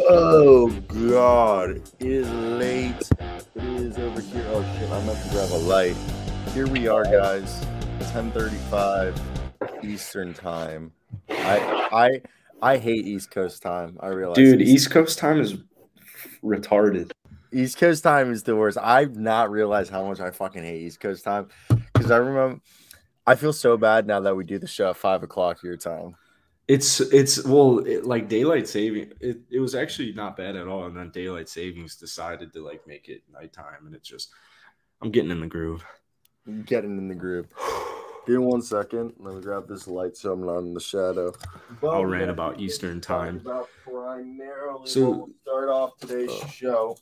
Oh god, it is late. It is over here. Oh shit, I meant to grab a light. Here we are, guys. 10:35 Eastern time. I I I hate East Coast time. I realize, Dude, East Coast time is retarded. East Coast time is the worst. I've not realized how much I fucking hate East Coast time because I remember. I feel so bad now that we do the show at five o'clock your time. It's it's well it, like daylight saving. It, it was actually not bad at all, and then daylight savings decided to like make it nighttime, and it's just I'm getting in the groove. Getting in the groove. Give me one second. Let me grab this light so I'm not in the shadow. I'll rant about Eastern time. About primarily So- we'll start off today's Uh. show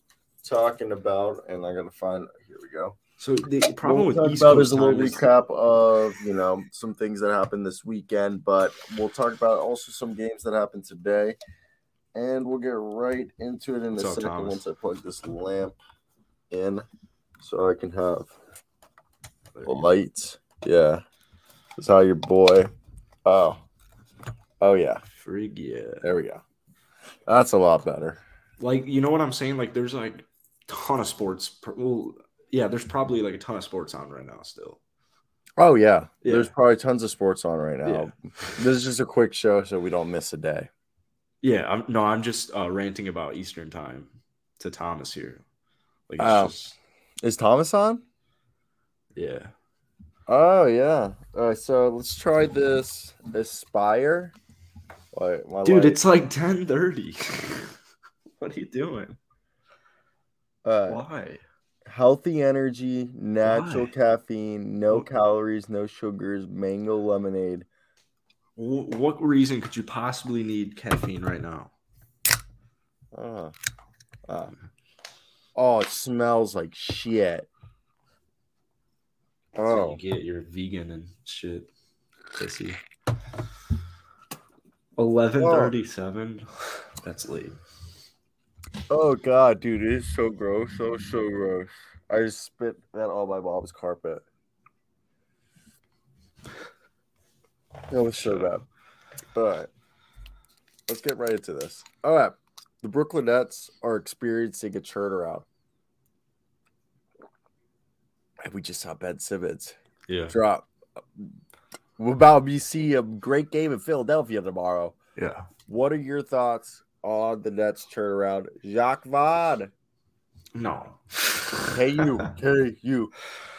talking about, and I gotta find. Here we go. So the problem with we'll talk East about Coast is a little is recap of you know some things that happened this weekend, but we'll talk about also some games that happened today, and we'll get right into it in What's a second Thomas? once I plug this lamp in, so I can have the light. Yeah, that's how your boy. Oh, oh yeah, frig yeah. there we go. That's a lot better. Like you know what I'm saying? Like there's like ton of sports. Well, yeah, there's probably like a ton of sports on right now still. Oh yeah, Yeah. there's probably tons of sports on right now. Yeah. This is just a quick show, so we don't miss a day. Yeah, I'm no, I'm just uh, ranting about Eastern time to Thomas here. Like it's Oh. just Is Thomas on? yeah. Oh yeah. All right, so let's try this Aspire. Dude, it's like 10:30. what are you doing? uh, Why? Healthy energy, natural Why? caffeine, no What- calories, no sugars, mango lemonade. What reason could you possibly need caffeine right now? Oh, oh, oh it smells like shit. That's Oh, you get you're vegan and shit. Pissy. 11:37. That's late. Oh god, dude, it is so gross, so so gross. I just spit that on my mom's carpet. It was so bad. All right. Let's get right into this. All right. The Brooklyn Nets are experiencing a turnaround. And we just saw Ben Simmons Yeah. drop. About to see a great game in Philadelphia tomorrow. Yeah. What are your thoughts on the Nets turnaround? Jacque Vaughn. No. Hey you. Hey you.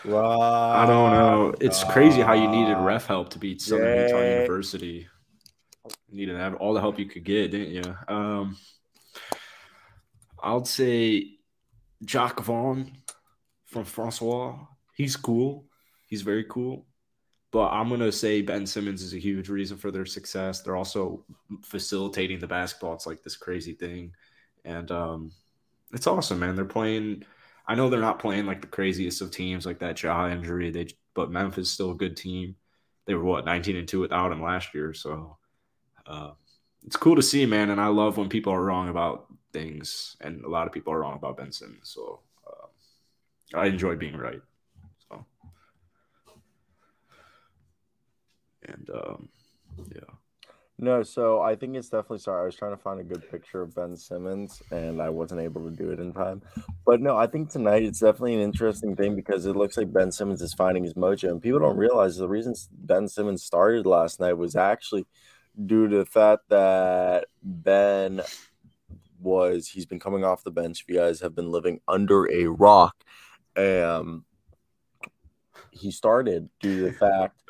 I don't know. It's crazy how you needed ref help to beat Southern Utah University. You needed to have all the help you could get, didn't you? Um, I'd say Jacque Vaughn from Francois. He's cool. He's very cool. But I'm gonna say Ben Simmons is a huge reason for their success. They're also facilitating the basketball. It's like this crazy thing, and um, it's awesome, man. They're playing. I know they're not playing like the craziest of teams, like that jaw injury. They but Memphis is still a good team. They were what 19 and two without him last year, so uh, it's cool to see, man. And I love when people are wrong about things, and a lot of people are wrong about Ben Simmons. So uh, I enjoy being right. So and um, yeah. No, so I think it's definitely sorry. I was trying to find a good picture of Ben Simmons and I wasn't able to do it in time. But no, I think tonight it's definitely an interesting thing because it looks like Ben Simmons is finding his mojo. And people don't realize the reason Ben Simmons started last night was actually due to the fact that Ben was he's been coming off the bench. If you guys have been living under a rock, um he started due to the fact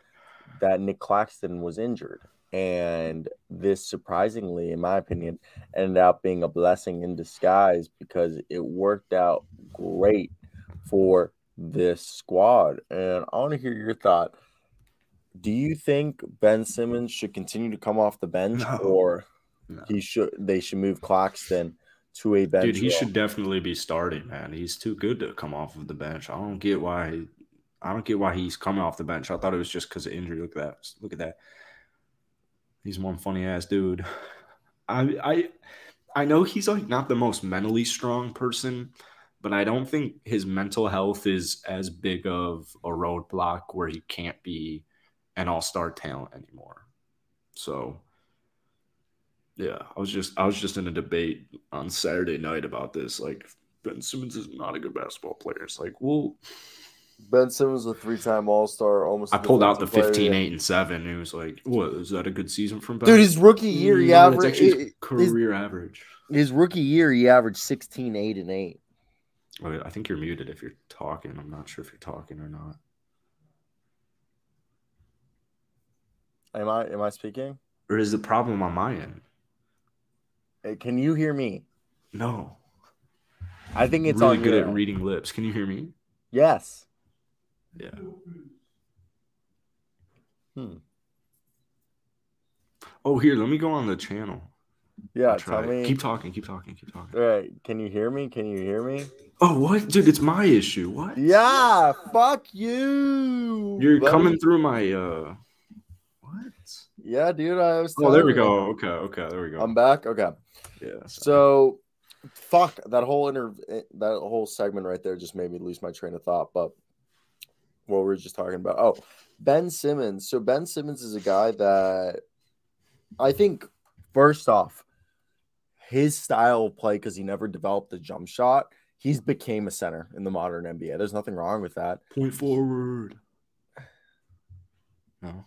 that Nic Claxton was injured. And this surprisingly, in my opinion, ended up being a blessing in disguise because it worked out great for this squad. And I want to hear your thought. Do you think Ben Simmons should continue to come off the bench No. or No. he should they should move Claxton to a bench? Dude, he role? should definitely be starting, man. He's too good to come off of the bench. I don't get why. I don't get why he's coming off the bench. I thought it was just because of injury. Look at that. Look at that. He's one funny ass dude. I I I know he's like not the most mentally strong person, but I don't think his mental health is as big of a roadblock where he can't be an all star talent anymore. So Yeah, I was just I was just in a debate on Saturday night about this. Like Ben Simmons is not a good basketball player. It's like, well, Ben Simmons, a three-time All-Star, almost. I pulled out the 15, 8, and 7. And it was like, what is that a good season from Ben? Dude, his rookie year, he No, it's averaged actually his, career average. his rookie year, he averaged 16, 8, and 8. Wait, I think you're muted if you're talking. I'm not sure if you're talking or not. Am I am I speaking? Or is the problem on my end? Hey, Can you hear me? No. I think it's really on good at reading lips. Can you hear me? Yes. Yeah. Hmm. Oh, here, let me go on the channel. Yeah, I'll try tell me. Keep talking, keep talking, keep talking. All right, can you hear me? Can you hear me? Oh, what? Dude, it's my issue. What? Yeah, fuck you. You're buddy. coming through my uh what? Yeah, dude. I was. Oh, there we you. go. Okay, okay, there we go. I'm back. Okay. yeah. So, fuck that whole inter that whole segment right there just made me lose my train of thought. But what we were just talking about. Oh, Ben Simmons. So Ben Simmons is a guy that I think first off, his style of play because he never developed a jump shot. He's became a center in the modern NBA. There's nothing wrong with that. point forward. No.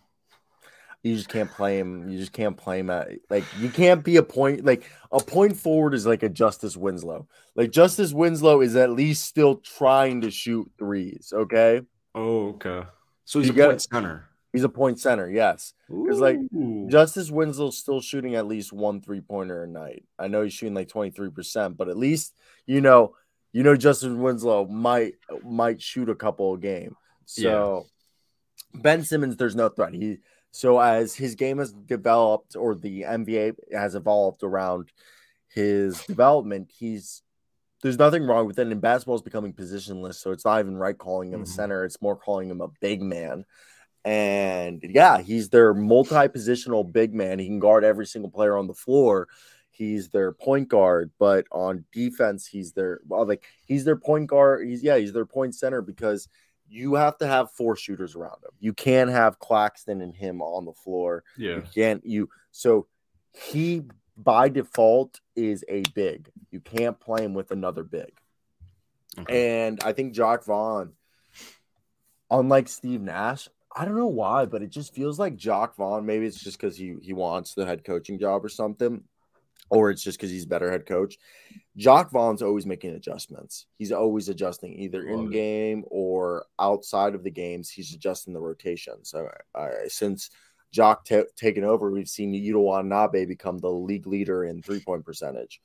You just can't play him. You just can't play him at like you can't be a point like a point forward is like a Justice Winslow. Like Justice Winslow is at least still trying to shoot threes. Okay, Oh, okay. So he's You a point center. he's a point center. Yes, 'Cause, like, Justice Winslow's still shooting at least one three pointer a night. I know he's shooting like twenty three percent, but at least you know you know Justice Winslow might might shoot a couple a game. So Ben Simmons, there's no threat. He so as his game has developed or the NBA has evolved around his development, he's there's nothing wrong with it. And basketball is becoming positionless, so it's not even right calling him Mhm. a center. It's more calling him a big man. And yeah, he's their multi-positional big man. He can guard every single player on the floor. He's their point guard, but on defense, he's their well, like he's their point guard. He's yeah, he's their point center because you have to have four shooters around him. You can't have Claxton and him on the floor. yeah. You can't you so he by default is a big. You can't play him with another big. Okay. And I think Jock Vaughn, unlike Steve Nash, I don't know why, but it just feels like Jock Vaughn. Maybe it's just because he he wants the head coaching job or something, or it's just because he's better head coach. Jock Vaughn's always making adjustments. He's always adjusting either in game or outside of the games. He's adjusting the rotation. So uh, since Jock ta taken over, we've seen Yuta Watanabe become the league leader in three point percentage.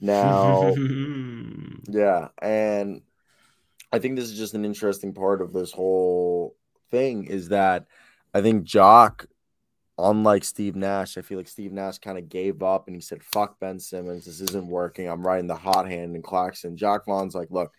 Now. Yeah, and I think this is just an interesting part of this whole thing is that I think Jock, unlike Steve Nash, I feel like Steve Nash kind of gave up and he said, "Fuck Ben Simmons, this isn't working. I'm riding the hot hand." And Claxton, Jock Vaughn's like, "Look,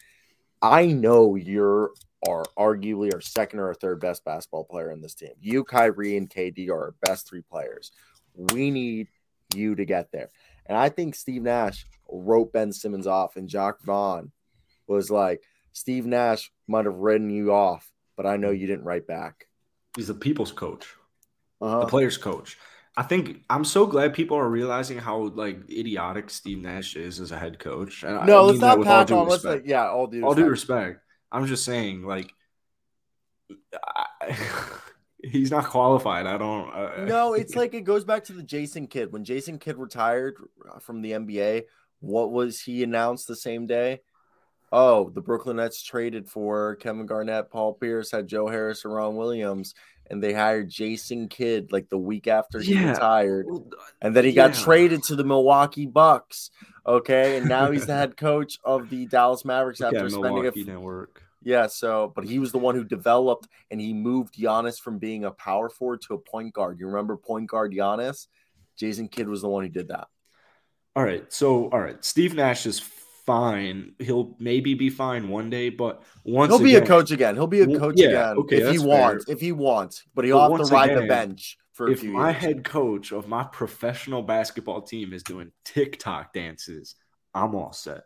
I know you're are arguably our second or third best basketball player in this team. You, Kyrie, and KD are our best three players. We need you to get there." And I think Steve Nash wrote Ben Simmons off, and Jock Vaughn was like, Steve Nash might have written you off, but I know you didn't write back. He's the people's coach, the Uh-huh. players' coach. I think I'm so glad people are realizing how like idiotic Steve Nash is as a head coach. And I No, mean let's not pack on. Let's like, yeah, all due all due respect. I'm just saying, like, I, he's not qualified. I don't. Uh, No, it's like it goes back to the Jason Kidd. When Jason Kidd retired from the NBA, what was he announced the same day? Oh, the Brooklyn Nets traded for Kevin Garnett, Paul Pierce, had Joe Harris, and Ron Williams, and they hired Jason Kidd like the week after he Yeah. retired. And then he got Yeah. traded to the Milwaukee Bucks. Okay. And now he's the head coach of the Dallas Mavericks after spending a Milwaukee Network. yeah, so but he was the one who developed and he moved Giannis from being a power forward to a point guard. You remember point guard Giannis? Jason Kidd was the one who did that. All right. So, all right. Steve Nash is fine. He'll maybe be fine one day, but once He'll be a coach again. He'll be a coach yeah, again okay, if he wants. fair. If he wants, but But he'll have to ride the bench for a If few my years. head coach of my professional basketball team is doing TikTok dances, I'm all set.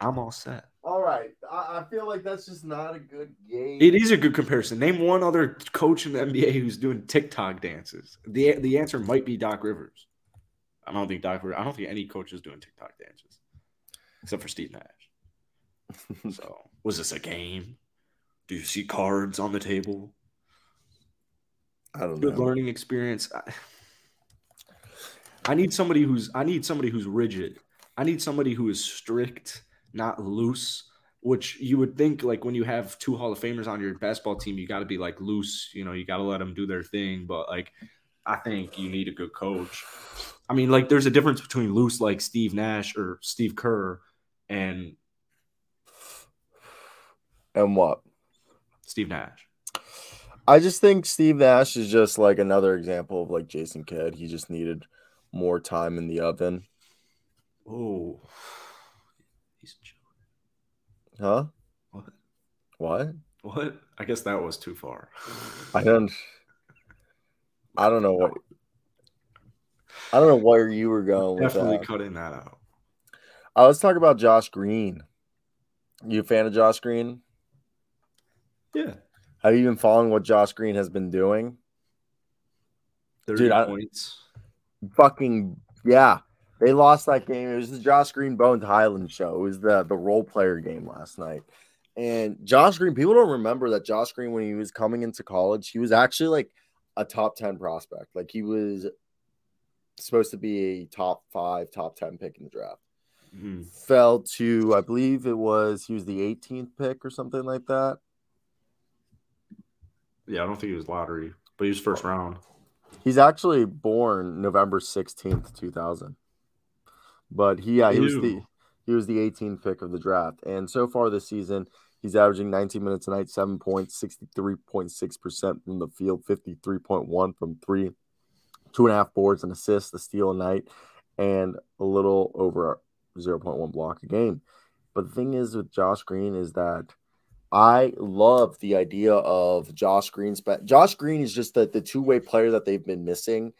I'm all set. All right, I, I feel like that's just not a good game. It is a good comparison. Name one other coach in the NBA who's doing TikTok dances. the The answer might be Doc Rivers. I don't think Doc. I don't think any coach is doing TikTok dances, except for Steve Nash. so, was this a game? Do you see cards on the table? I don't know. Good know. learning experience. I, I need somebody who's. I need somebody who's rigid. I need somebody who is strict, not loose. Which you would think, like when you have two Hall of Famers on your basketball team, you got to be like loose. You know, you got to let them do their thing. But like, I think you need a good coach. I mean, like, there's a difference between loose, like Steve Nash or Steve Kerr, and And what? Steve Nash. I just think Steve Nash is just like another example of like Jason Kidd. He just needed more time in the oven. Oh, he's chilling. Huh? what? What? What? I guess that was too far. I don't I don't know what I don't know where you were going with Definitely that. cutting that out. Uh, let's talk about Josh Green. You a fan of Josh Green? Yeah, Have you been following what Josh Green has been doing? thirty Dude, I- points. Fucking yeah. They lost that game. It was the Josh Green Bones Hyland show. It was the the role player game last night. And Josh Green, people don't remember that Josh Green, when he was coming into college, he was actually like a top 10 prospect. Like he was supposed to be a top five, top 10 pick in the draft. Mhm. Fell to, I believe it was, he was the 18th pick or something like that. Yeah, I don't think he was lottery, but he was first round. He's actually born November 16th, 2000. But he, yeah, he was the he was the 18th pick of the draft. And so far this season, he's averaging 19 minutes a night, 7 points, 63.6% from the field, 53.1 from three, two and a half boards and assists, a steal a night, and a little over 0.1 block a game. But the thing is with Josh Green is that I love the idea of Josh Green's but Josh Green is just the, the two-way player that they've been missing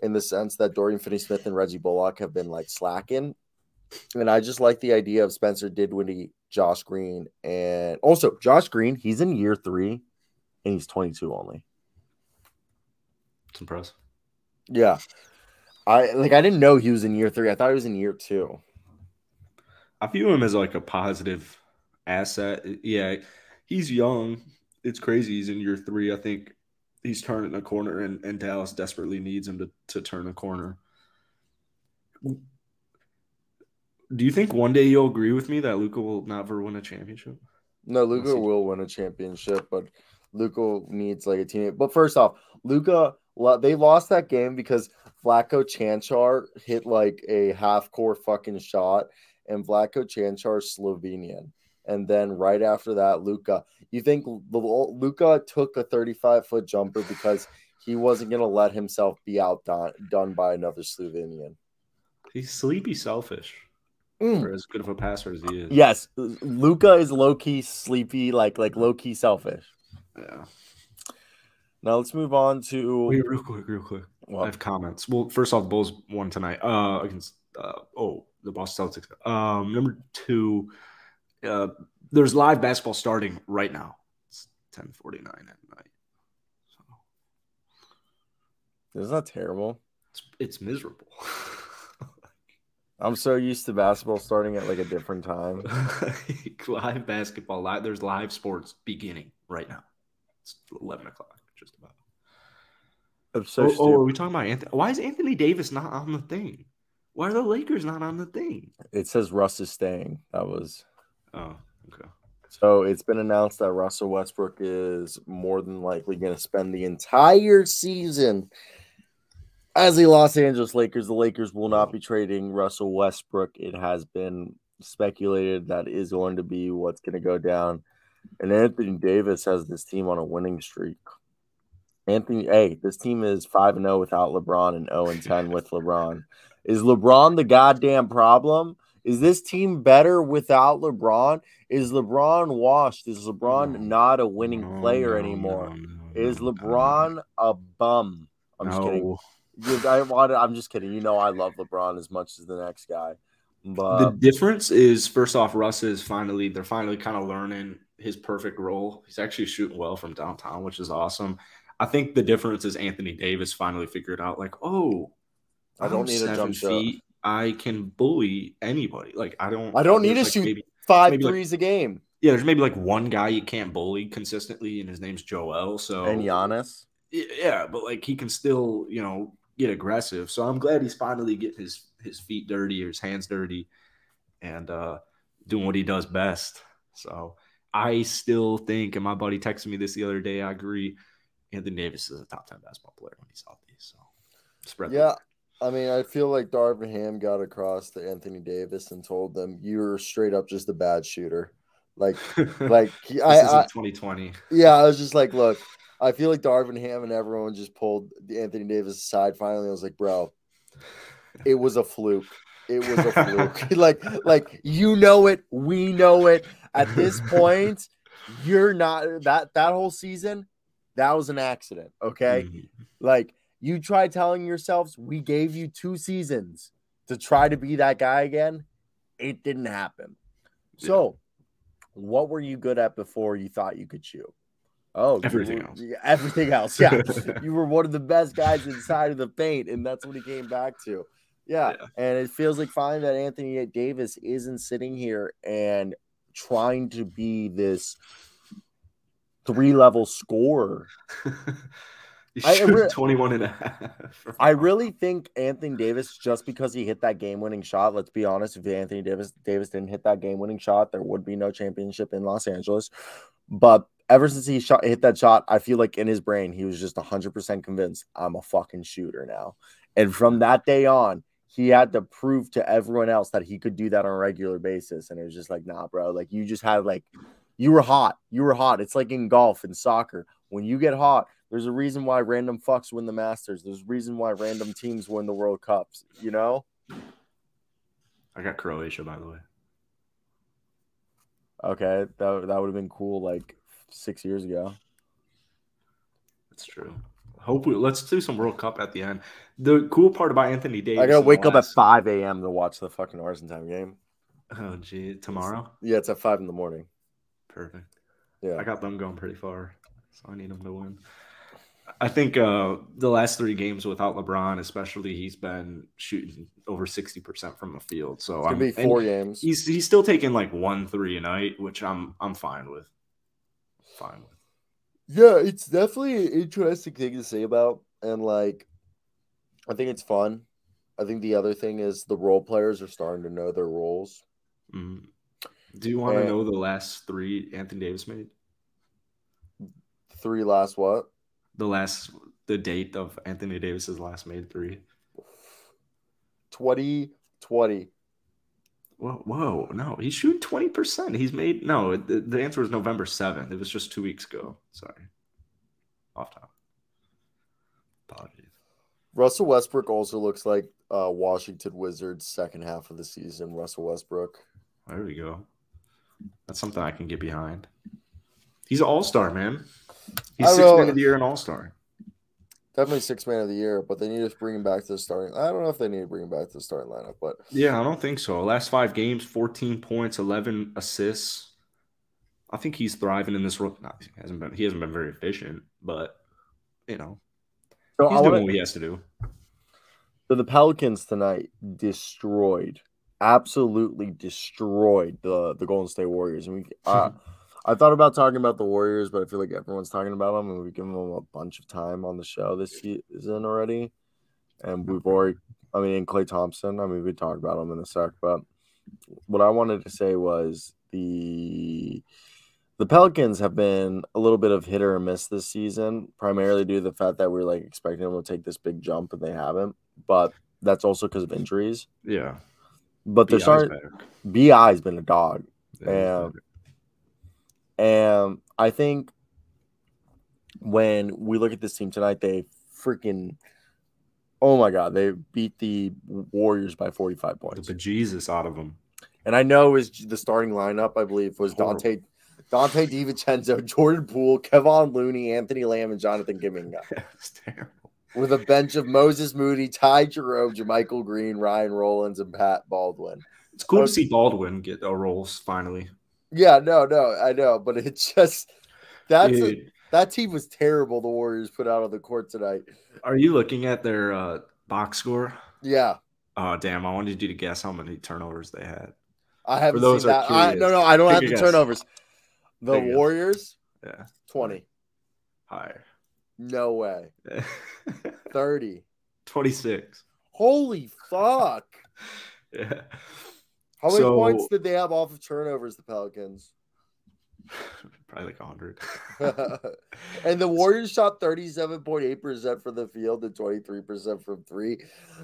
in the sense that Dorian Finney-Smith and Reggie Bullock have been like slacking. And I just like the idea of Spencer Dinwiddie, Josh Green, and also Josh Green, he's in year three and he's 22 only. It's impressive. Yeah. I like I didn't know he was in year three. I thought he was in year two. I view him as like a positive asset. Yeah, he's young. It's crazy. He's in year three. I think he's turning a corner, and, and Dallas desperately needs him to, to turn a corner. Do you think one day you'll agree with me that Luka will never win a championship? No, Luka will win a championship, but Luka needs like a teammate. But first off, Luka they lost that game because Vlatko Čančar hit like a half court fucking shot, and Vlatko Čančar Slovenian. And then right after that, Luka. You think Luka took a 35 foot jumper because he wasn't going to let himself be outdone done by another Slovenian? He's sleepy selfish Mm. for as good of a passer as he is. Yes, Luka is low key sleepy, like like low key selfish. Yeah. Now let's move on to Wait, real quick, real quick. I have comments. Well, first off, the Bulls won tonight. Uh, against uh, oh, the Boston Celtics. Um, number two, uh, there's live basketball starting right now. It's ten forty nine at night. So isn't that terrible? it's it's miserable. I'm so used to basketball starting at like a different time. live basketball. Live. There's live sports beginning right now. It's eleven o'clock, just about. I'm so oh, oh, are we talking about Anthony? Why is Anthony Davis not on the thing? Why are the Lakers not on the thing? It says Russ is staying. That was Oh, okay. so. It's been announced that Russell Westbrook is more than likely going to spend the entire season as the Los Angeles Lakers. The Lakers will not be trading Russell Westbrook. It has been speculated that is going to be what's going to go down. And Anthony Davis has this team on a winning streak. Anthony, hey, this team is 5 and 0 without LeBron and 0 and 10 with LeBron. Is LeBron the goddamn problem? Is this team better without LeBron? Is LeBron washed? Is LeBron No. not a winning player anymore? Is LeBron a bum? I'm just kidding. No. I wanted, I'm just kidding. You know I love LeBron as much as the next guy. But The difference is first off, Russ is finally they're finally kind of learning his perfect role. He's actually shooting well from downtown, which is awesome. I think the difference is Anthony Davis finally figured out like, oh, I don't I'm need a jump shot. feet. I can bully anybody. Like I don't. I don't need to like, shoot maybe- Five maybe, like- a game. yeah, there's maybe like one guy you can't bully consistently, and his name's Joel. So And Giannis. Yeah, but like he can still, you know, get aggressive. So I'm glad he's finally getting his his feet dirty or his hands dirty and uh doing what he does best. So I still think, and my buddy texted me this the other day, I agree, Anthony Davis is a top 10 basketball player when he's healthy. So spread Yeah. I mean, I feel like Darvin Ham got across to Anthony Davis and told them you're straight up just a bad shooter. Like, like this I, isn't I, 2020. yeah, I was just like, look, I feel like Darvin Ham and everyone just pulled the Anthony Davis aside. Finally, I was like, bro, it was a fluke. It was a fluke. like, like you know it, we know it. At this point, you're not that that whole season. That was an accident. Okay. Mhm. Like you try telling yourselves, we gave you two seasons to try to be that guy again. It didn't happen. So, what were you good at before you thought you could shoot? Oh, Everything were- else. Everything else. Yeah. you were one of the best guys inside of the paint, and that's what he came back to. Yeah. Yeah. And it feels like finally that Anthony Davis isn't sitting here and trying to be this three level scorer. I re- 21 and a half. I really think Anthony Davis, just because he hit that game winning shot, let's be honest, if Anthony Davis Davis didn't hit that game winning shot, there would be no championship in Los Angeles. But ever since he shot hit that shot, I feel like in his brain he was just 100% convinced I'm a fucking shooter now. And from that day on, he had to prove to everyone else that he could do that on a regular basis. And it was just like, nah, bro, like you just had like you were hot. You were hot. It's like in golf and soccer. When you get hot, there's a reason why random fucks win the Masters. There's a reason why random teams win the World Cups. You know? I got Croatia, by the way. Okay, that that would have been cool like six years ago. That's true. Hope we let's do some World Cup at the end. The cool part about Anthony Davis. I gotta wake up at five a.m. to watch the fucking Argentine game. Oh gee, tomorrow. Yeah, it's at five in the morning. Perfect. Yeah, I got them going pretty far, so I need them to win. I think uh, the last three games without LeBron, especially, he's been shooting over sixty percent from the field. So I'm, be four games. He's he's still taking like one three a night, which I'm I'm fine with. Fine with. Yeah, it's definitely an interesting thing to say about, and like, I think it's fun. I think the other thing is the role players are starting to know their roles. Mhm. Do you want to know the last three Anthony Davis made? Three last what? The last the date of Anthony Davis's last made three. 2020. Whoa, whoa, no, he's shooting twenty percent. He's made no. The, the answer was November seventh. It was just two weeks ago. Sorry, off top. Apologies. Russell Westbrook also looks like uh, Washington Wizards second half of the season. Russell Westbrook. There we go. That's something I can get behind. He's an all star, man. He's six know. man of the year and all star. Definitely six man of the year, but they need to bring him back to the starting. I don't know if they need to bring him back to the starting lineup, but Yeah, I don't think so. Last five games, fourteen points, eleven assists. I think he's thriving in this role. No, he hasn't been. He hasn't been very efficient, but you know, so, he's I doing wanna- what he has to do. so the Pelicans tonight destroyed, absolutely destroyed the the Golden State Warriors. And we, uh, I thought about talking about the Warriors, but I feel like everyone's talking about them, and we've given them a bunch of time on the show this season already. And we've already, I mean, and Klay Thompson. I mean, we talk about him in a sec, but what I wanted to say was the the Pelicans have been a little bit of hit or miss this season, primarily due to the fact that we are like expecting them to take this big jump and they haven't. But that's also because of injuries. Yeah, But they're BI's starting. Bi's been a dog. Yeah, better. And I think when we look at this team tonight, they freaking oh my god, they beat the Warriors by 45 points. the Jesus out of them. And I know is the starting lineup, I believe, was Horrible. Donte Donte DiVincenzo, Jordan Poole, Kevon Looney, Anthony Lamb, and Jonathan Kuminga. it's terrible. With a bench of Moses Moody, Ty Jerome, JaMychal Green, Ryan Rollins, and Pat Baldwin. It's cool Okay. to see Baldwin get a roles finally. Yeah, no, no, I know, but it just that's a, that team was terrible. The Warriors put out on the court tonight. are you looking at their uh, box score? Yeah. Oh damn! I wanted you to guess how many turnovers they had. I haven't those seen that. I, no, no, I don't take have the guess. turnovers. The Take. Warriors, Yeah, 20. higher. No way. 30. Twenty-six. Holy fuck. Yeah. How many So- points did they have off of turnovers, the Pelicans? Probably like hundred. and the Warriors shot 37.8% from the field and 23% from three.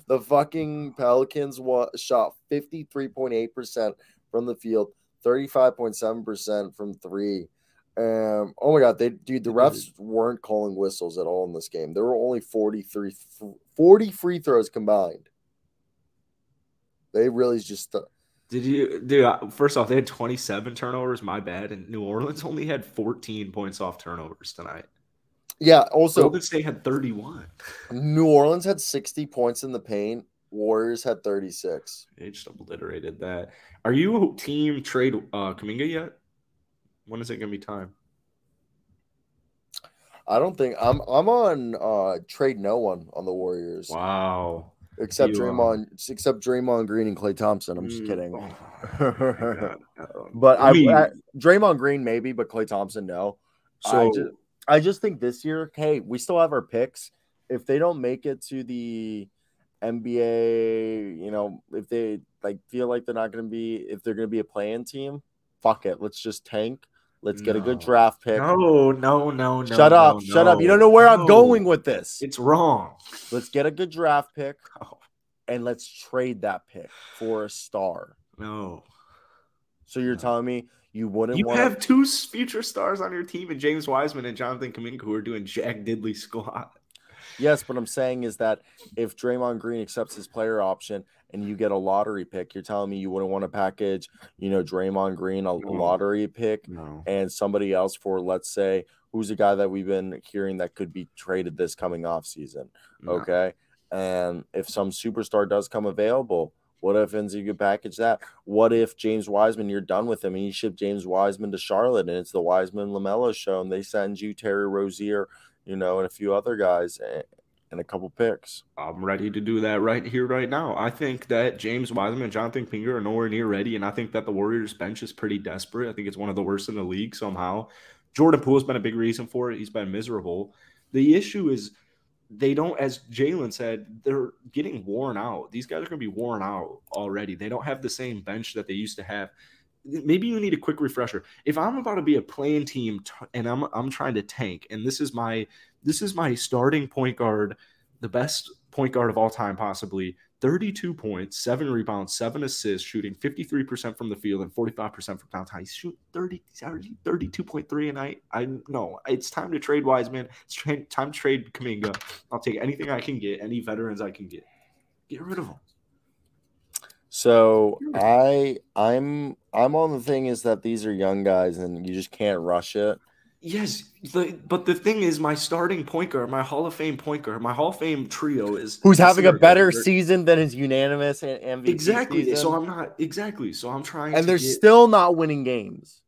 The fucking Pelicans wa- shot 53.8% from the field, 35.7% from three. Um, oh my god, they dude, the refs weren't calling whistles at all in this game. There were only 43 40 free throws combined. They really just Did you, dude? uh, First off, they had twenty-seven turnovers. My bad. And New Orleans only had fourteen points off turnovers tonight. yeah, also Golden State had thirty-one. New Orleans had 60 points in the paint. Warriors had 36. They just obliterated that. Are you team trade uh Kuminga yet? When is it gonna be time? I don't think I'm I'm on uh trade no one on the Warriors Wow. Except You, Draymond except Draymond Green and Klay Thompson. I'm just Mm, kidding. oh. Um, But I, mean, I Draymond Green maybe, but Klay Thompson no. so I just, I just think this year, hey, we still have our picks. If they don't make it to the NBA, you know, if they like feel like they're not going to be, if they're going to be a playing team, fuck it. Let's just tank. Let's get a good draft pick. no, no, no, no. shut up, no, shut up. You don't know where I'm going with this. It's wrong. Let's get a good draft pick Oh, and let's trade that pick for a star. no. So you're telling me you wouldn't You want have two future stars on your team, and James Wiseman and Jonathan Kuminga, who are doing Jack Diddley squat. Yes, but I'm saying is that if Draymond Green accepts his player option and you get a lottery pick, you're telling me you wouldn't want to package, you know, Draymond Green a No. lottery pick No. and somebody else for let's say who's a guy that we've been hearing that could be traded this coming off season. Okay. And if some superstar does come available, what if NZ could package that? What if James Wiseman, you're done with him and you ship James Wiseman to Charlotte and it's the Wiseman LaMelo show and they send you Terry Rozier, you know, and a few other guys and, and a couple picks. I'm ready to do that right here, right now. I think that James Wiseman and Jonathan Kuminga are nowhere near ready, and I think that the Warriors bench is pretty desperate. I think it's one of the worst in the league somehow. Jordan Poole's been a big reason for it. He's been miserable. The issue is they don't, as Jalen said, they're getting worn out. These guys are going to be worn out already. They don't have the same bench that they used to have. Maybe you need a quick refresher. If I'm about to be a playing team t- and I'm I'm trying to tank, and this is my this is my starting point guard, the best point guard of all time, possibly 32 points, seven rebounds, seven assists, shooting 53% from the field and 45% from downtown. He's shooting 30, 32.3 a night. I know it's time to trade Wiseman. It's tra- time to trade Kuminga. I'll take anything I can get, any veterans I can get. Get rid of them. So I I'm I'm on the thing is that these are young guys and you just can't rush it. Yes, the, but the thing is, my starting point guard, my Hall of Fame point guard, my Hall of Fame trio is Who's having a better season than his unanimous and MVP Exactly. season? So I'm not exactly. So I'm trying. and they're get- still not winning games.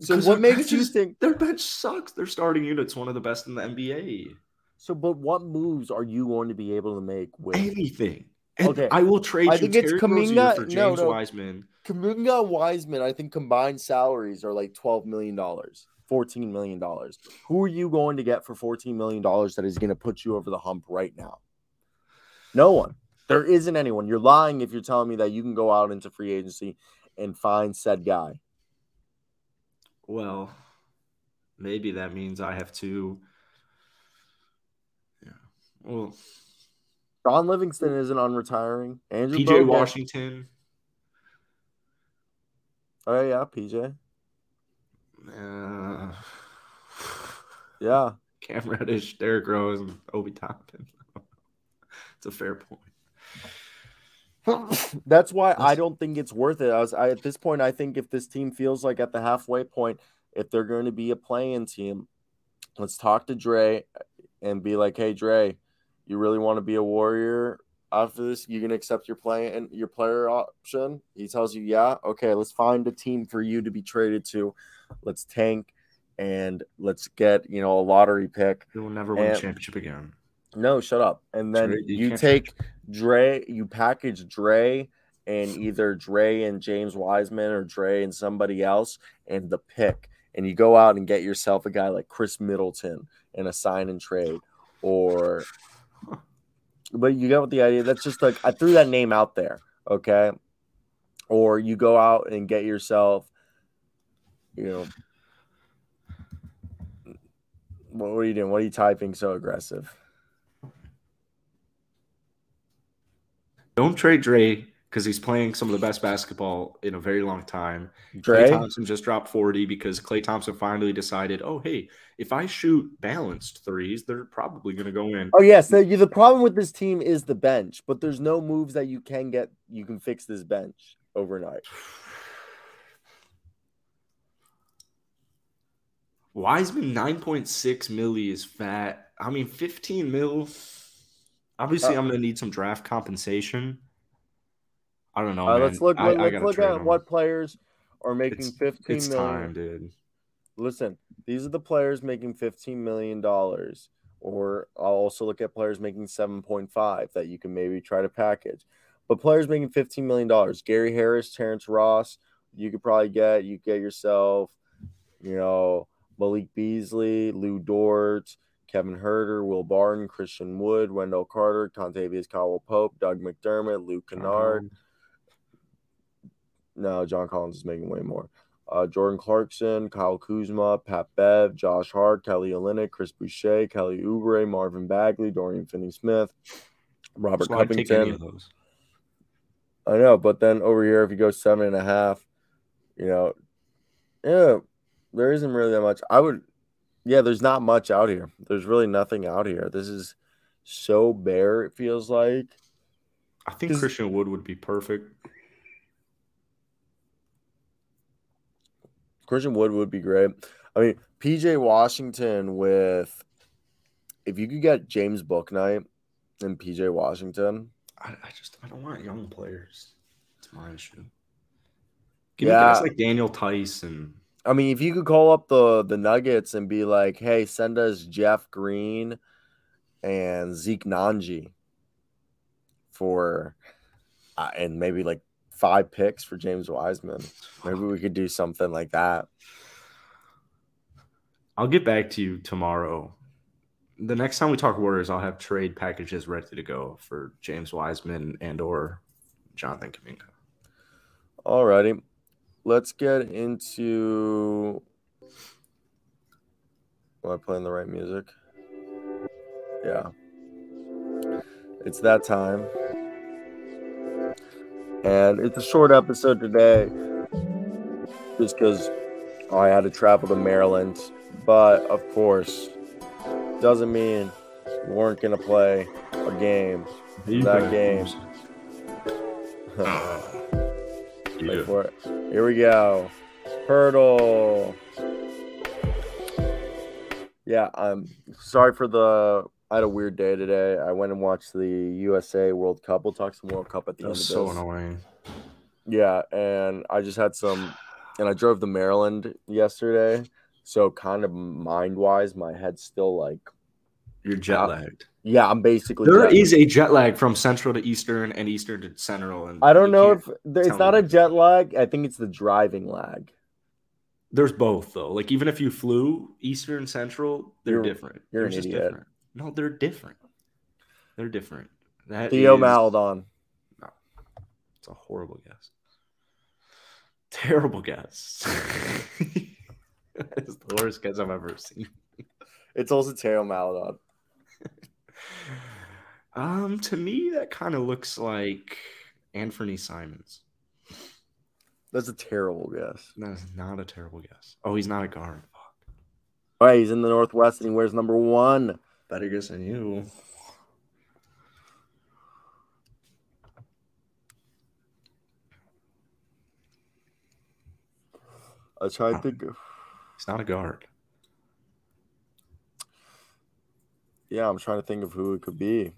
So what makes bench you think? Their bench sucks. Their starting unit's one of the best in the NBA. So, but what moves are you going to be able to make with Anything. And Okay. I will trade I you think it's Terry Kuminga- Rozier for no, James no. Wiseman. Kuminga Wiseman? I think combined salaries are like twelve million dollars, fourteen million dollars. Who are you going to get for fourteen million dollars that is going to put you over the hump right now? No one. There isn't anyone. You're lying if you're telling me that you can go out into free agency and find said guy. Well, maybe that means I have to. Yeah. Well, Don Livingston isn't on retiring. Andrew PJ Bogut- Washington. Oh yeah, PJ. Uh, Yeah. Cam Reddish, Derrick Rose, and Obi Toppin. it's a fair point. That's why I don't think it's worth it. I was I, at this point. I think if this team feels like at the halfway point, if they're going to be a playing team, let's talk to Dre and be like, "Hey, Dre, you really want to be a Warrior after this? You gonna accept your play and your player option?" He tells you, "Yeah, okay. Let's find a team for you to be traded to. Let's tank and let's get you know a lottery pick." They will never win a championship again. No, shut up. And then Dre- you you take Dre, you package Dre and either Dre and James Wiseman or Dre and somebody else and the pick. And you go out and get yourself a guy like Khris Middleton in a sign and trade. Or but you what the idea. That's just like I threw that name out there. Okay. Or you go out and get yourself, you know. What, what are you doing? What are you typing so aggressive? Don't trade Dre because he's playing some of the best basketball in a very long time. Dre? Klay Thompson just dropped 40 because Klay Thompson finally decided, oh, hey, if I shoot balanced threes, they're probably going to go in. Oh yes, the, the problem with this team is the bench, but there's no moves that you can get. You can fix this bench overnight. Wiseman 9.6 milli is fat. I mean, 15 mil. Obviously, Uh, I'm going to need some draft compensation. I don't know. Uh, let's look. I- let's gotta look at him. what players are making It's- fifteen It's million. time, dude. Listen, these are the players making fifteen million dollars, or I'll also look at players making seven point five that you can maybe try to package. But players making fifteen million dollars: Gary Harris, Terrence Ross. You could probably get. You get yourself, you know, Malik Beasley, Lu Dort, Kevin Huerter, Will Barton, Christian Wood, Wendell Carter, Kentavious Caldwell Pope, Doug McDermott, Luke Kennard. Um, No, John Collins is making way more. Uh, Jordan Clarkson, Kyle Kuzma, Pat Bev, Josh Hart, Kelly Olynyk, Chris Boucher, Kelly Oubre, Marvin Bagley, Dorian Finney-Smith, Robert so I'd take any Covington. I know, but then over here, if you go seven and a half, you know, yeah, there isn't really that much. I would, yeah, there's not much out here. There's really nothing out here. This is so bare. It feels like. I think Christian Wood would be perfect. Christian Wood would be great. I mean, PJ Washington with if you could get James Bouknight and PJ Washington, I, I just I don't want young players. It's my issue. Give Yeah. me guys like Daniel Theis and I mean, if you could call up the the Nuggets and be like, "Hey, send us Jeff Green and Zeke Nnaji for uh, and maybe like five picks for James Wiseman. Maybe we could do something like that." I'll get back to you tomorrow. The next time we talk Warriors, I'll have trade packages ready to go for James Wiseman and or Jonathan Kuminga. Alrighty. Let's get into. Am I playing the right music? Yeah. It's that time. And it's a short episode today just because I had to travel to Maryland. But of course, doesn't mean we weren't going to play a game. That game. Wait for it. Here we go. Hurdle. Yeah, I'm sorry for the. I had a weird day today. I went and watched the USA World Cup. We'll talk some World Cup at the That end of was this. so annoying. Yeah, and I just had some, and I drove to Maryland yesterday. So kind of mind wise, my head's still like, You're jet lagged. yeah, I'm basically. There jet- is a jet lag from central to eastern and eastern to central. And I don't know if it's not a jet lag. I think it's the driving lag. there's both though. Like even if you flew eastern central, they're You're- different. you're they're an just idiot. different. No, they're different. They're different. That Theo is- Maladon. It's a horrible guess. Terrible guess. that is the worst guess I've ever seen. It's also Theo Maledon. Um, to me, that kind of looks like Anthony Simons. That's a terrible guess. That is not a terrible guess. Oh, he's not a guard. Fuck. All right, he's in the Northwest and he wears number one. Better guess than you. I try to think. Of, He's not a guard. yeah, I'm trying to think of who it could be.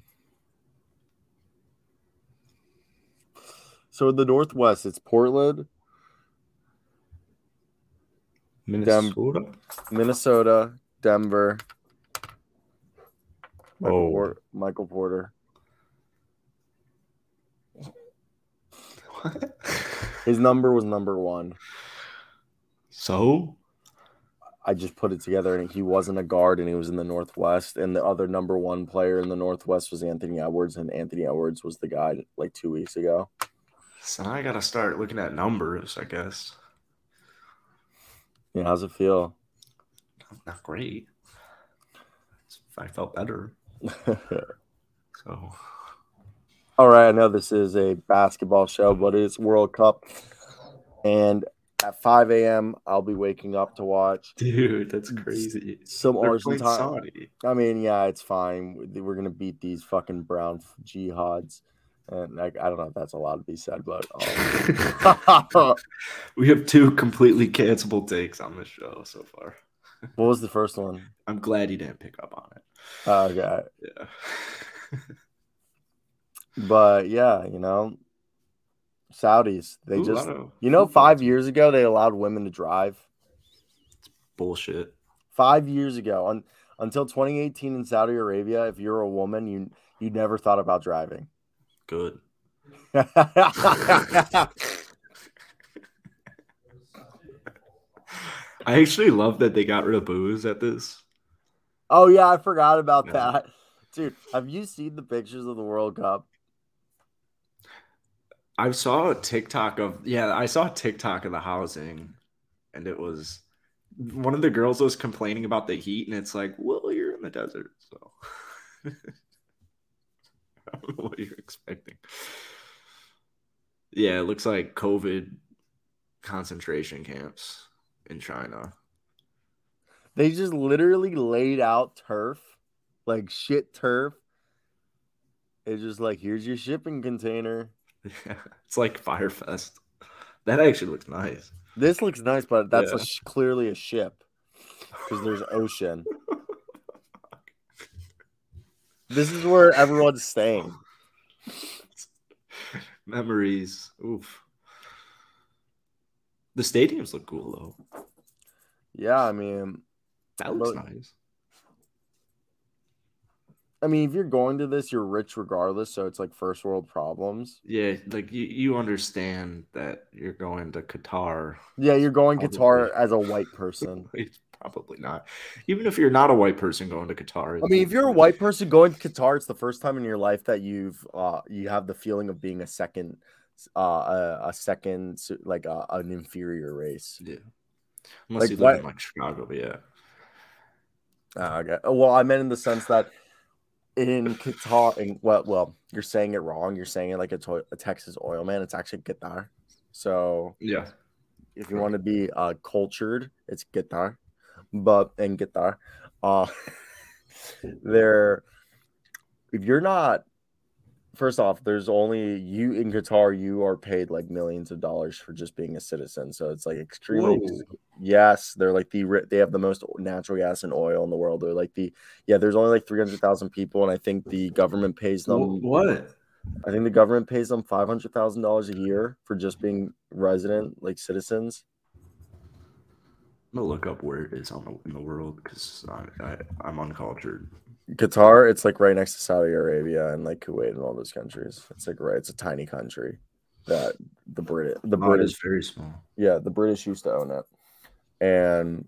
So in the Northwest, it's Portland, Minnesota. Minnesota, Denver. Michael, Oh. Porter, Michael Porter. What? His number was number one. so I just put it together, and he wasn't a guard, and he was in the Northwest. And the other number one player in the Northwest was Anthony Edwards, and Anthony Edwards was the guy like two weeks ago. so now I gotta start looking at numbers. I guess Yeah, how's it feel? not great. I felt better. So All right, I know this is a basketball show, but it's World Cup, and at 5 a.m. I'll be waking up to watch dude, that's crazy. some They're Argentine. I mean, yeah, it's fine. We're gonna beat these fucking brown jihads, and I, I don't know if that's allowed to be said, but um, We have two completely cancelable takes on this show so far. what was the first one? I'm glad you didn't pick up on Uh, okay, Yeah. but yeah, you know, Saudis. They Ooh, just, you know, five years ago they allowed women to drive. It's Bullshit. Five years ago, un, until 2018 in Saudi Arabia, if you're a woman, you you never thought about driving. Good. I actually love that they got rid of booze at this. Oh yeah, I forgot about that, dude. Have you seen the pictures of the World Cup? I saw a TikTok of yeah, I saw a TikTok of the housing, and it was one of the girls was complaining about the heat, and it's like, well, you're in the desert, so I don't know what you're expecting. Yeah, it looks like COVID concentration camps in China. They just literally laid out turf, like shit turf. It's just like here's your shipping container. it's like Firefest. That actually looks nice. This looks nice, but that's a Yeah. sh- clearly a ship because there's ocean. This is where everyone's staying. Memories. Oof. The stadiums look cool though. Yeah, I mean, That looks Look- nice. I mean, if you're going to this, you're rich regardless, so it's like first world problems. Yeah, like you, you understand that you're going to Qatar. Yeah, you're going Probably. Qatar as a white person. It's probably not. Even if you're not a white person going to Qatar. I mean, if you're a white person going to Qatar, it's the first time in your life that you've uh you have the feeling of being a second uh a, a second like uh, an inferior race. yeah. Unless Like you live what- in like Chicago, but yeah. Uh, okay. Well, I meant in the sense that in Qatar, in, well, well, you're saying it wrong. You're saying it like a, to- a Texas oil man. It's actually Qatar. So Yeah. if you want to be uh, cultured, it's Qatar. But in Qatar, uh, there, if you're not, first off, there's only you in Qatar. You are paid like millions of dollars for just being a citizen. So it's like extremely. Whoa. Yes, they're like the they have the most natural gas and oil in the world. They're like the yeah. There's only like three hundred thousand people, and I think the government pays them. What? I think the government pays them five hundred thousand dollars a year for just being resident, like citizens. I'm gonna look up where it is on the, in the world because I, I, I'm uncultured. Qatar, it's like right next to Saudi Arabia and like Kuwait and all those countries. It's like right, it's a tiny country that the Brit the Oh, British is very small. yeah the British used to own it, and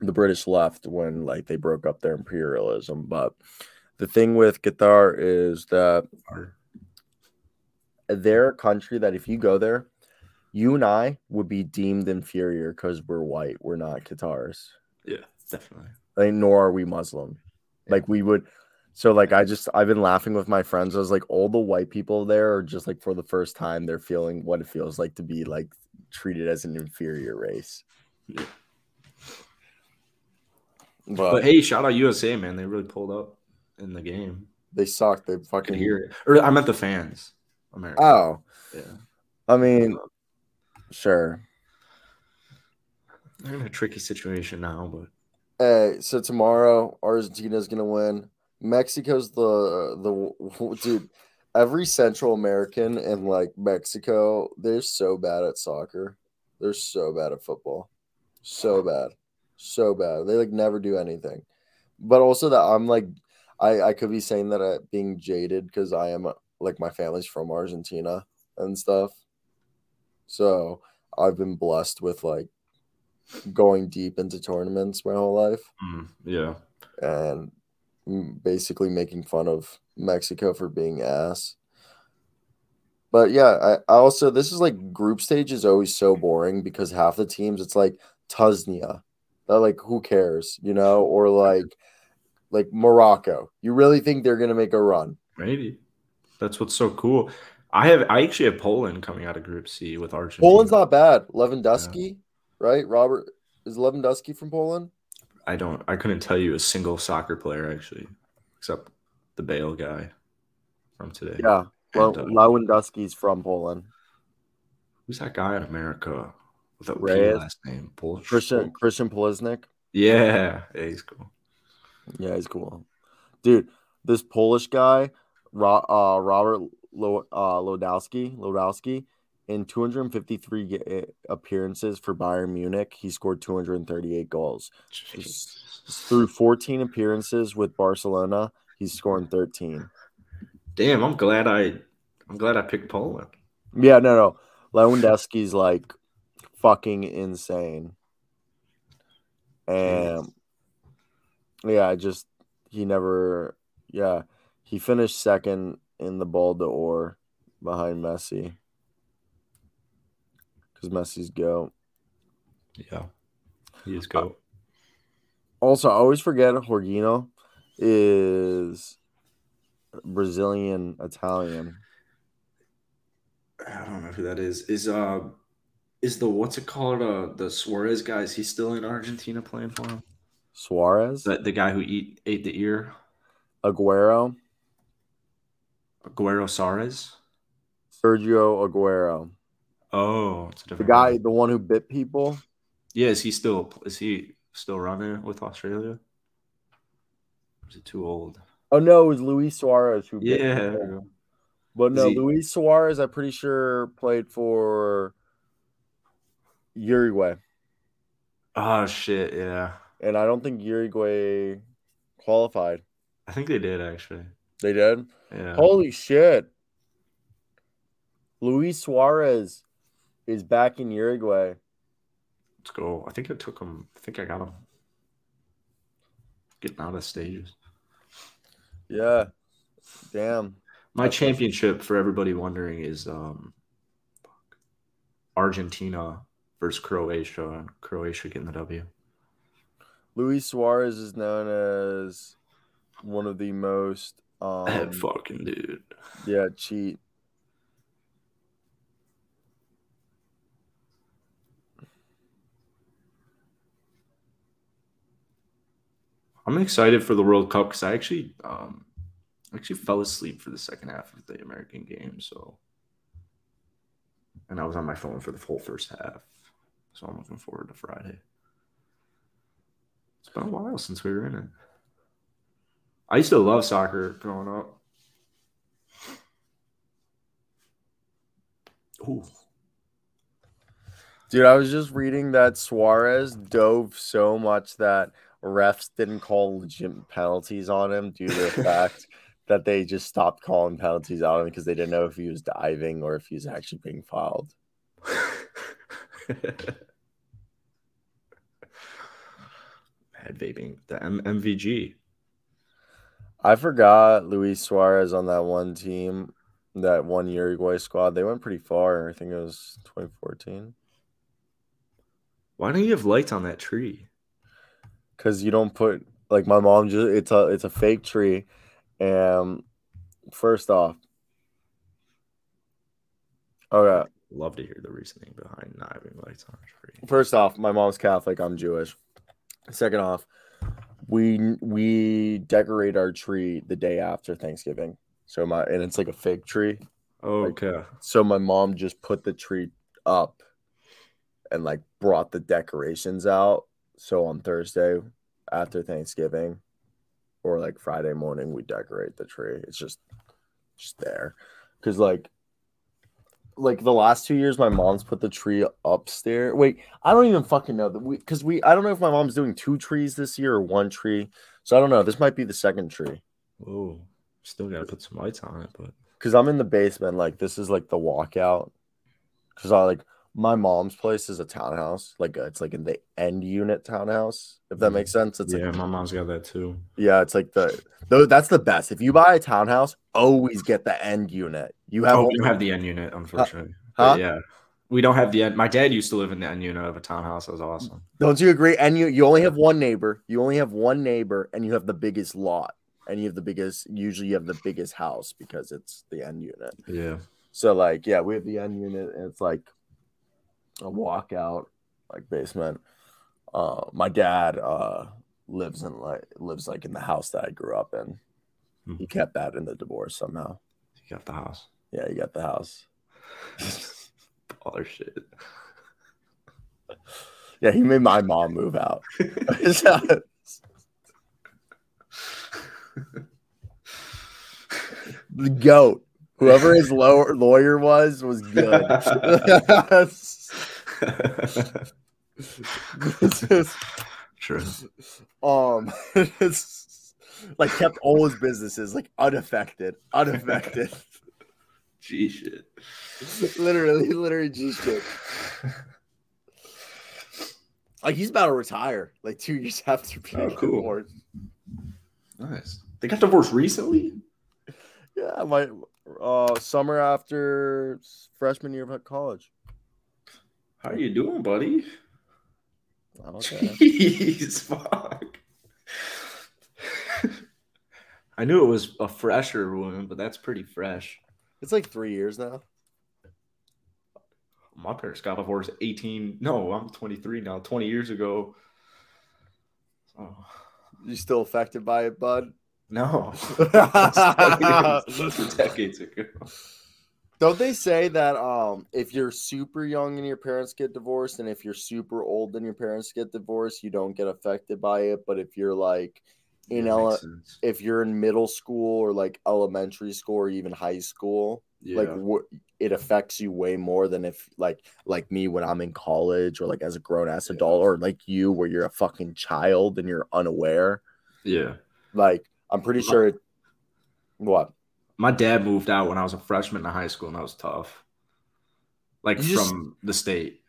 the British left when like they broke up their imperialism. But the thing with Qatar is that they're a country that if you go there, you and I would be deemed inferior because we're white. We're not Qatars. Yeah, definitely. like nor are we Muslim. Like we would so like I just I've been laughing with my friends. I was like all the white people there are just like for the first time they're feeling what it feels like to be like treated as an inferior race. Yeah. But, But hey, shout out USA, man. They really pulled up in the game. they suck. They fucking hear it. Or I meant the fans. America. Oh, yeah. I mean, sure. They're in a tricky situation now, but Hey, so tomorrow Argentina's gonna win. Mexico's the the dude. Every Central American and like Mexico, they're so bad at soccer. They're so bad at football. So bad. So bad. They like never do anything. But also that I'm like I I could be saying that uh, being jaded because I am like my family's from Argentina and stuff. So I've been blessed with like going deep into tournaments my whole life Mm, yeah. and basically making fun of Mexico for being ass. But yeah, I, I also this is like group stage is always so boring because half the teams it's like Tunisia. That like who cares, you know, or like like Morocco. You really think they're gonna make a run? Maybe. That's what's so cool. I have I actually have Poland coming out of Group C with Argentina. Poland's not bad. Lewandowski, right? Robert is Lewandowski from Poland? I don't I couldn't tell you a single soccer player actually, except the Bale guy from today. Yeah. Well, And, uh, Lewandowski's from Poland. Who's that guy in America with a P Reyes? last name? Polish. Christian Christian Poliznik. Yeah, yeah, he's cool. Yeah, he's cool. Dude, this Polish guy, Ro- uh, Robert Lo- uh, Lodowski, Lodowski, in 253 eh, appearances for Bayern Munich, he scored 238 goals. Through 14 appearances with Barcelona, he's scoring 13. Damn, I'm glad I I'm glad I picked Poland. Yeah, no, no. Lewandowski's like fucking insane. And yeah, I just he never yeah, he finished second in the Ballon d'Or behind Messi. Cuz Messi's go. Yeah. He is go. Also, I always forget Jorginho is Brazilian Italian. I don't know who that is. Is uh is the what's it called? Uh the Suarez guy, is he still in Argentina playing for him? Suarez, The, the guy who eat ate the ear? Aguero, Aguero Suarez. Sergio Aguero. Oh, it's a The different guy, the one who bit people. Yeah, is he still is he still running with Australia? Or is it too old? Oh no, it was Luis Suarez who bit Yeah. But no, he- Luis Suarez, I'm pretty sure played for Uruguay, Oh shit, yeah. and I don't think Uruguay qualified. I think they did actually. They did. Yeah. Holy shit! Luis Suarez is back in Uruguay. Let's go. I think I took him. I think I got him. Getting out of stages. Yeah, damn. My That's- championship, for everybody wondering, is um. Argentina versus Croatia. and Croatia getting the W. Luis Suarez is known as one of the most um that fucking dude. yeah cheat. I'm excited for the World Cup because I actually um, actually fell asleep for the second half of the American game. So, and I was on my phone for the whole first half. So I'm looking forward to Friday. It's been a while since we were in it. I used to love soccer growing up. Ooh. Dude, I was just reading that Suarez dove so much that refs didn't call legit penalties on him due to the fact that they just stopped calling penalties on him because they didn't know if he was diving or if he was actually being fouled. Bad vaping. The M- MVG. I forgot Luis Suarez on that one team, that one Uruguay squad. They went pretty far. I think it was 2014. Why don't you have lights on that tree? Because you don't put like my mom just it's a it's a fake tree. And first off, oh, okay. Love to hear the reasoning behind not having lights on a tree. First off, my mom's Catholic. I'm Jewish. Second off, we we decorate our tree the day after Thanksgiving. So my and it's like a fake tree. Okay. So my mom just put the tree up and like brought the decorations out. So on Thursday after Thanksgiving or like Friday morning we decorate the tree. It's just just there. Cuz like like the last 2 years my mom's put the tree upstairs. Wait, I don't even fucking know that we cuz we I don't know if my mom's doing two trees this year or one tree. So I don't know. This might be the second tree. Oh, Still gotta put some lights on it, but because I'm in the basement. Like this is like the walkout. Because I like my mom's place is a townhouse. Like uh, it's like in the end unit townhouse. If that makes sense. It's yeah, like my mom's got that too. yeah, it's like the though that's the best. If you buy a townhouse, always get the end unit. You have Oh, we don't have the end unit, unfortunately. huh? Yeah. We don't have the end. My dad used to live in the end unit of a townhouse. That was awesome. Don't you agree? And you you only have one neighbor. You only have one neighbor, and you have the biggest lot, and you have the biggest. Usually, you have the biggest house because it's the end unit. Yeah. So like, yeah, we have the end unit, and it's like a walkout, like basement. Uh, my dad uh lives in like lives like in the house that I grew up in. Hmm. He kept that in the divorce somehow. He got the house. Yeah, he got the house. Baller shit. Yeah, he made my mom move out. the goat. Whoever his lower lawyer was was good. True. um, it's like kept all his businesses like unaffected, unaffected. Gee shit. literally, literally G shit. Like he's about to retire, like two years after being Oh, cool. divorced. Nice. They got divorced recently? Yeah, my uh summer after freshman year of college. How are you doing, buddy? Okay. Jeez, fuck. I knew it was a fresher wound, but that's pretty fresh. It's like three years now. My parents got divorced 18. No, I'm 23 now. 20 years ago. Oh, You still affected by it, bud? no. Decades ago. Don't they say that um if you're super young and your parents get divorced, and if you're super old and your parents get divorced, you don't get affected by it. But if you're like in ele- if you're in middle school or like elementary school or even high school, Yeah. like wh- it affects you way more than if like like me when I'm in college or like as a grown ass Yeah. adult or like you where you're a fucking child and you're unaware. yeah. Like I'm pretty sure. It, what? My dad moved out when I was a freshman in high school, and that was tough. Like You just- from the state.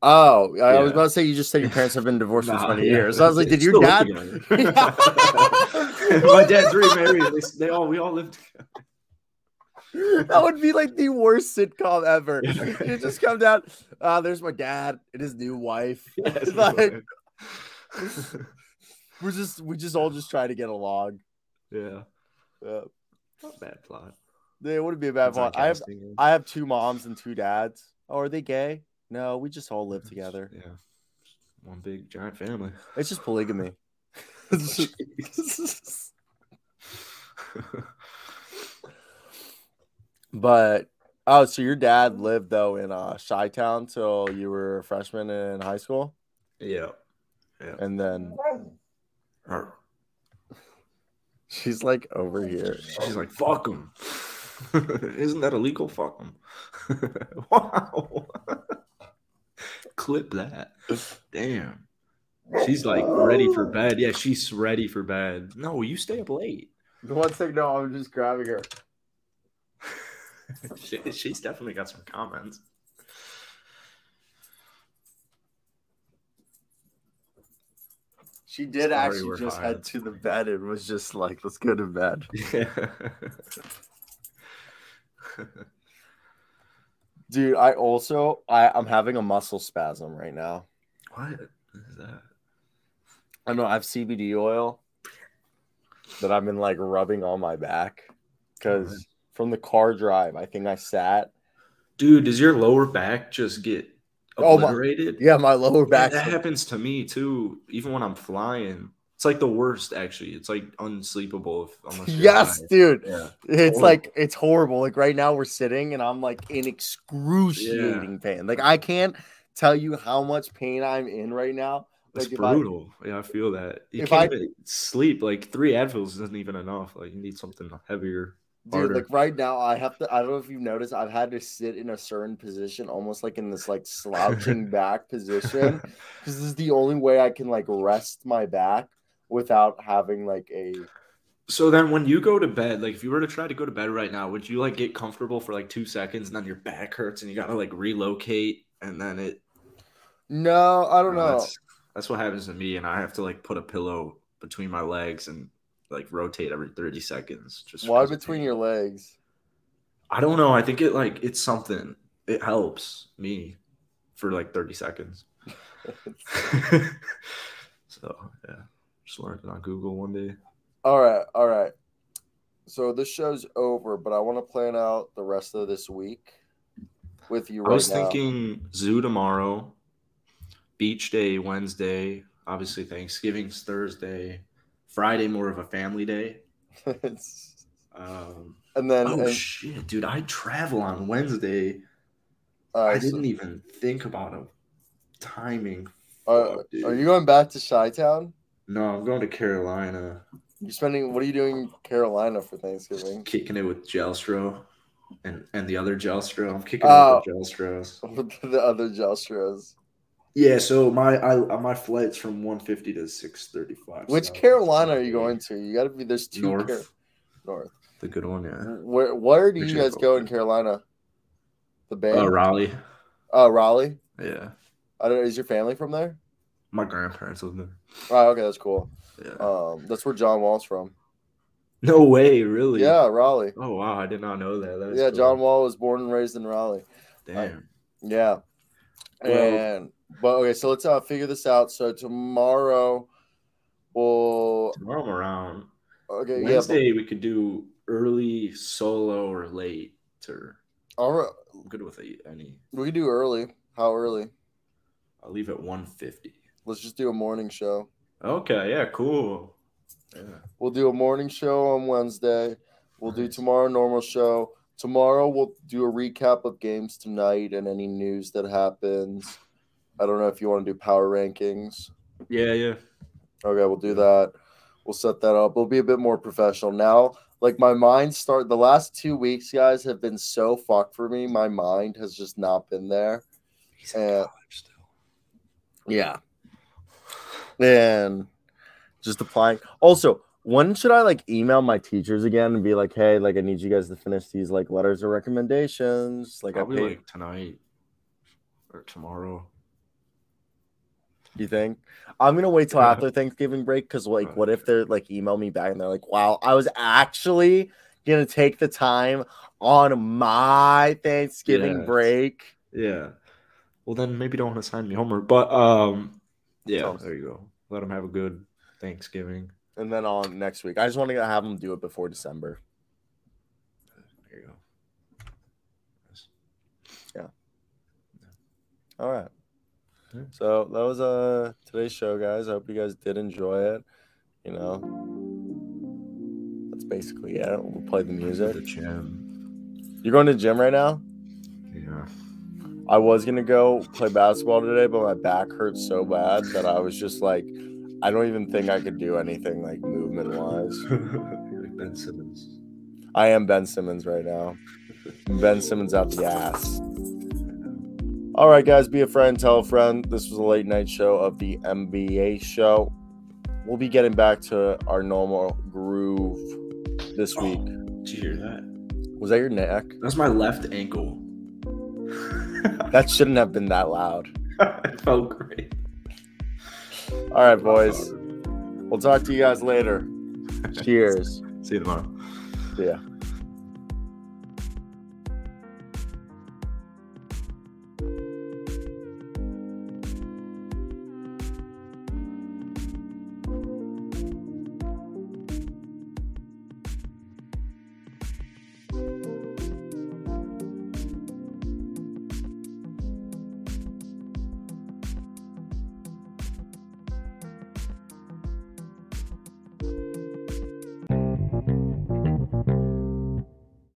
Oh, I, I was about to say you just said your parents have been divorced for 20 yeah. years. So I was like, did your dad? My dad's remarried. They, they all we all lived together. that would be like the worst sitcom ever. You just come down. Uh, there's my dad and his new wife. Yes, like we're just we just all just try to get along. yeah. Uh, Not bad plot. it wouldn't be a bad plot. I have casting. I have two moms and two dads. Oh, are they gay? No, we just all live together. Yeah. One big giant family. It's just polygamy. but oh, so your dad lived though in uh Chi Town till you were a freshman in high school, yeah. Yeah. and then Her- she's like over here. She's like, fuck him. Isn't that illegal? Fuck him. wow. Clip that. Damn. She's like ready for bed. Yeah, she's ready for bed. No, you stay up late. One second, no, I'm just grabbing her. she, she's definitely got some comments. She did Sorry, actually just hired. head to the bed and was just like, "Let's go to bed." Yeah. Dude, I also I I'm having a muscle spasm right now. what is that? I know I have CBD oil that I've been like rubbing on my back because from the car drive, I think I sat. Dude, does your lower back just get Oh my- obliterated? Yeah, my lower Yeah, back. that happens to me too. Even when I'm flying, it's like the worst. Actually, it's like unsleepable. If, Yes, high. dude. Yeah. It's like it's horrible. Like right now we're sitting and I'm like in excruciating pain. Like I can't tell you how much pain I'm in right now. It's Like if I- brutal. yeah, I feel that. You can't I- even sleep. Like three Advils isn't even enough. Like you need something heavier. Dude, harder. like right now, I have to. I don't know if you've noticed. I've had to sit in a certain position, almost like in this like slouching back position, because this is the only way I can like rest my back without having like a So then when you go to bed, like if you were to try to go to bed right now, would you like get comfortable for like two seconds and then your back hurts and you gotta like relocate and then it No, I don't know. That's, that's what happens to me, and I have to like put a pillow between my legs and like rotate every 30 seconds. Just why between your legs? I don't know. I think it like it's something. It helps me for like 30 seconds. so yeah. Just learned it on Google one day. All right, all right. So this show's over, but I want to plan out the rest of this week with you I right was now. thinking zoo tomorrow, beach day Wednesday, obviously Thanksgiving's Thursday, Friday more of a family day. Um, and then, oh and, shit, dude! I travel on Wednesday. all I didn't even think about a timing. uh, Fuck, are you going back to Chi Town? No, I'm going to Carolina, You're spending? What are you doing in Carolina for Thanksgiving? kicking it with Gelstro and and the other Gelstro. I'm kicking Oh. it with Gelstros. With the other Jostras. Yeah, so my I my flight's from 150 to 635. Which so- Carolina are you going to? You got to be. There's two. North, Car- North. the good one, yeah. Where Where do you guys go in Carolina? The band. Uh, Raleigh, Oh, Raleigh. yeah. I don't, is your family from there? My grandparents live there. Oh, okay, that's cool. Yeah. Um, that's where John Wall's from. no way, really? Yeah, Raleigh. Oh wow, I did not know that. That is Yeah, cool. John Wall was born and raised in Raleigh. Damn. Yeah. And but okay, so let's uh figure this out. So tomorrow we'll Tomorrow I'm around. okay, yeah. Wednesday we could do early, solo, or late. Or all right, I'm good with any. we can do early. How early? I'll leave at 150. Let's just do a morning show. Okay, yeah, cool. Yeah. We'll do a morning show on Wednesday. We'll do tomorrow normal show. Tomorrow we'll do a recap of games tonight and any news that happens. I don't know if you want to do power rankings. Yeah, yeah. Okay, we'll do that. We'll set that up. We'll be a bit more professional now. Like my mind start the last two weeks, guys, have been so fucked for me. My mind has just not been there. He's in Uh, college still. Yeah. And just applying. Also, when should I like email my teachers again and be like, hey, like I need you guys to finish these like letters of recommendations? Like I Probably paid, like tonight or tomorrow. you think? I'm gonna wait till Yeah. after Thanksgiving break because like Oh, what if they're like email me back and they're like, wow, I was actually gonna take the time on my Thanksgiving Yes. break. Yeah. Well, then maybe don't assign me homework. But um, yeah, there you go. Let them have a good Thanksgiving. And then on next week. I just want to have them do it before December. There you go. Nice. All right. Yeah. So that was uh today's show, guys. I hope you guys did enjoy it. You know, that's basically it. We'll play the music. The gym. You're going to the gym right now? Yeah. I was gonna go play basketball today, but my back hurts so bad that I was just like, I don't even think I could do anything like movement wise. Like Ben Simmons. I am Ben Simmons right now. Ben Simmons out the ass. All right, guys, be a friend, tell a friend. This was a late night show of the NBA show. We'll be getting back to our normal groove this oh, week. Did you hear that? Was that your neck? That's my left ankle. That shouldn't have been that loud. it felt great. All right, boys. We'll talk to you guys later. Cheers. See you tomorrow. See ya.